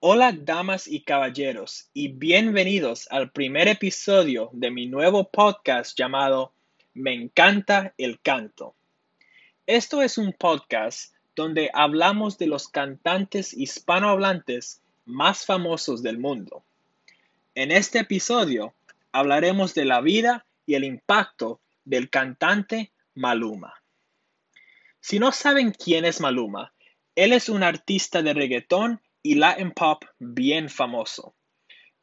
Hola damas y caballeros y bienvenidos al primer episodio de mi nuevo podcast llamado Me encanta el canto. Esto es un podcast donde hablamos de los cantantes hispanohablantes más famosos del mundo. En este episodio hablaremos de la vida y el impacto del cantante Maluma. Si no saben quién es Maluma, él es un artista de reggaetón y Latin pop bien famoso.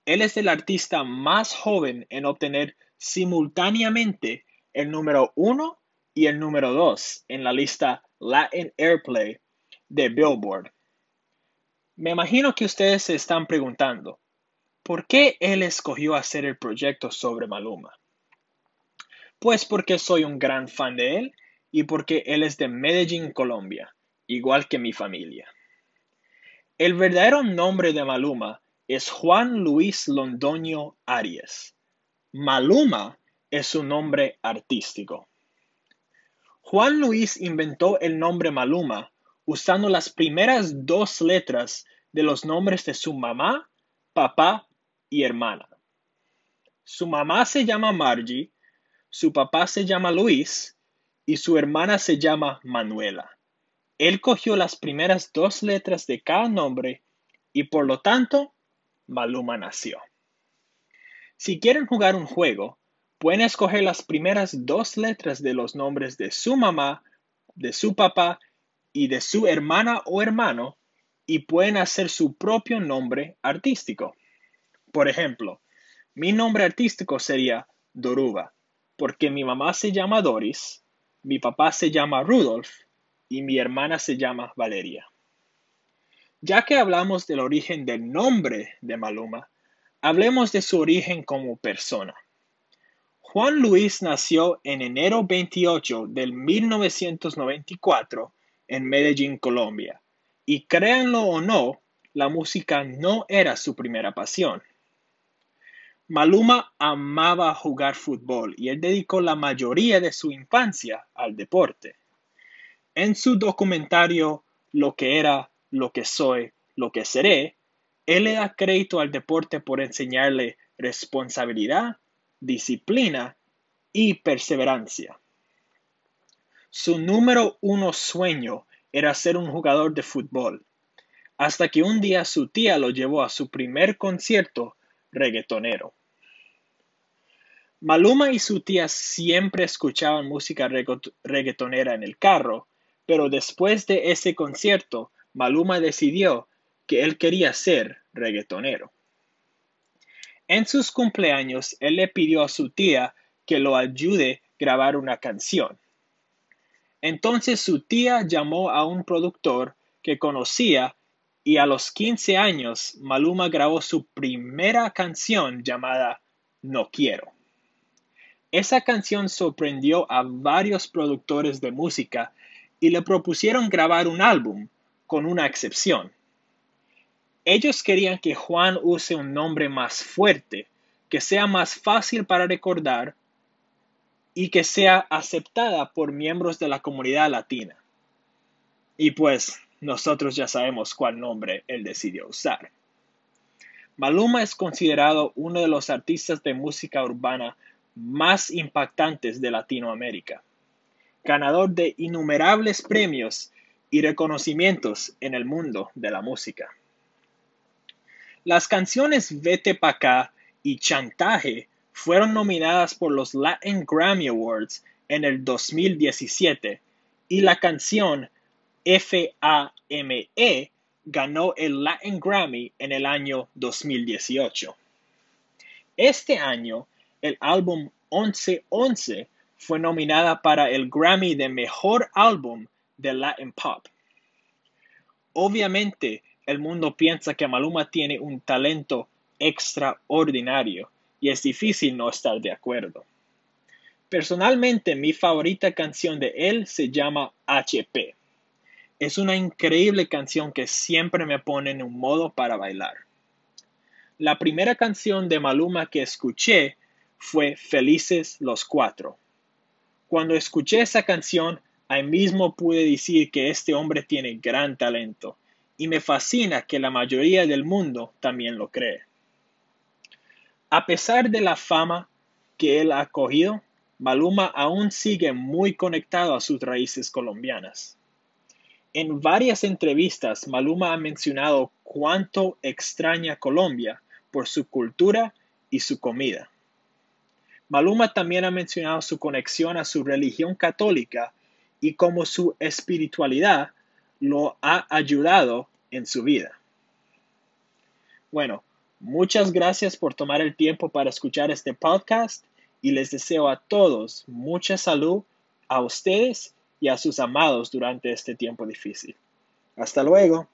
Él es el artista más joven en obtener simultáneamente el número uno y el número dos en la lista Latin Airplay de Billboard. Me imagino que ustedes se están preguntando, ¿por qué él escogió hacer el proyecto sobre Maluma? Pues porque soy un gran fan de él y porque él es de Medellín, Colombia, igual que mi familia. El verdadero nombre de Maluma es Juan Luis Londoño Arias. Maluma es su nombre artístico. Juan Luis inventó el nombre Maluma usando las primeras dos letras de los nombres de su mamá, papá y hermana. Su mamá se llama Margie, su papá se llama Luis y su hermana se llama Manuela. Él cogió las primeras dos letras de cada nombre y por lo tanto, Maluma nació. Si quieren jugar un juego, pueden escoger las primeras dos letras de los nombres de su mamá, de su papá y de su hermana o hermano y pueden hacer su propio nombre artístico. Por ejemplo, mi nombre artístico sería Doruba, porque mi mamá se llama Doris, mi papá se llama Rudolf y mi hermana se llama Valeria. Ya que hablamos del origen del nombre de Maluma, hablemos de su origen como persona. Juan Luis nació en enero 28 del 1994 en Medellín, Colombia, y créanlo o no, la música no era su primera pasión. Maluma amaba jugar fútbol y él dedicó la mayoría de su infancia al deporte. En su documentario Lo que era, lo que soy, lo que seré, él le da crédito al deporte por enseñarle responsabilidad, disciplina y perseverancia. Su número uno sueño era ser un jugador de fútbol, hasta que un día su tía lo llevó a su primer concierto reggaetonero. Maluma y su tía siempre escuchaban música reggaetonera en el carro pero después de ese concierto, Maluma decidió que él quería ser reggaetonero. En sus cumpleaños, él le pidió a su tía que lo ayude a grabar una canción. Entonces su tía llamó a un productor que conocía y a los 15 años Maluma grabó su primera canción llamada No quiero. Esa canción sorprendió a varios productores de música y le propusieron grabar un álbum, con una excepción. Ellos querían que Juan use un nombre más fuerte, que sea más fácil para recordar y que sea aceptada por miembros de la comunidad latina. Y pues nosotros ya sabemos cuál nombre él decidió usar. Maluma es considerado uno de los artistas de música urbana más impactantes de Latinoamérica ganador de innumerables premios y reconocimientos en el mundo de la música. Las canciones Vete pa' acá y Chantaje fueron nominadas por los Latin Grammy Awards en el 2017 y la canción FAME ganó el Latin Grammy en el año 2018. Este año, el álbum 1111 fue nominada para el Grammy de Mejor Álbum de Latin Pop. Obviamente, el mundo piensa que Maluma tiene un talento extraordinario y es difícil no estar de acuerdo. Personalmente, mi favorita canción de él se llama HP. Es una increíble canción que siempre me pone en un modo para bailar. La primera canción de Maluma que escuché fue Felices los Cuatro. Cuando escuché esa canción, ahí mismo pude decir que este hombre tiene gran talento y me fascina que la mayoría del mundo también lo cree. A pesar de la fama que él ha cogido, Maluma aún sigue muy conectado a sus raíces colombianas. En varias entrevistas, Maluma ha mencionado cuánto extraña Colombia por su cultura y su comida. Maluma también ha mencionado su conexión a su religión católica y cómo su espiritualidad lo ha ayudado en su vida. Bueno, muchas gracias por tomar el tiempo para escuchar este podcast y les deseo a todos mucha salud, a ustedes y a sus amados durante este tiempo difícil. Hasta luego.